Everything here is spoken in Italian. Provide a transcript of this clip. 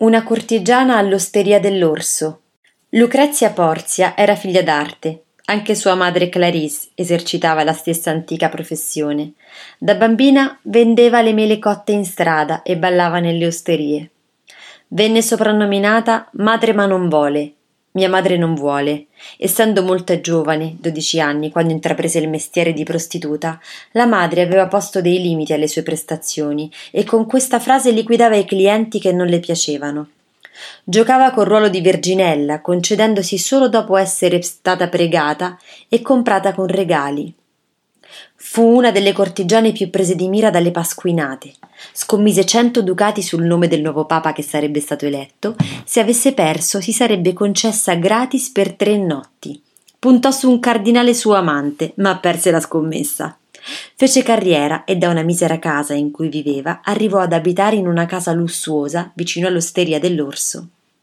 Una cortigiana all'osteria dell'Orso. Lucrezia Porzia era figlia d'arte. Anche sua madre Clarisse esercitava la stessa antica professione. Da bambina vendeva le mele cotte in strada e ballava nelle osterie. Venne soprannominata Madre ma non vuole mia madre non vuole. Essendo molto giovane, dodici anni, quando intraprese il mestiere di prostituta, la madre aveva posto dei limiti alle sue prestazioni e con questa frase liquidava i clienti che non le piacevano. Giocava col ruolo di Verginella, concedendosi solo dopo essere stata pregata e comprata con regali. Fu una delle cortigiane più prese di mira dalle pasquinate. Scommise cento ducati sul nome del nuovo papa che sarebbe stato eletto. Se avesse perso, si sarebbe concessa gratis per tre notti. Puntò su un cardinale suo amante, ma perse la scommessa. Fece carriera e da una misera casa in cui viveva arrivò ad abitare in una casa lussuosa vicino all'osteria dell'orso.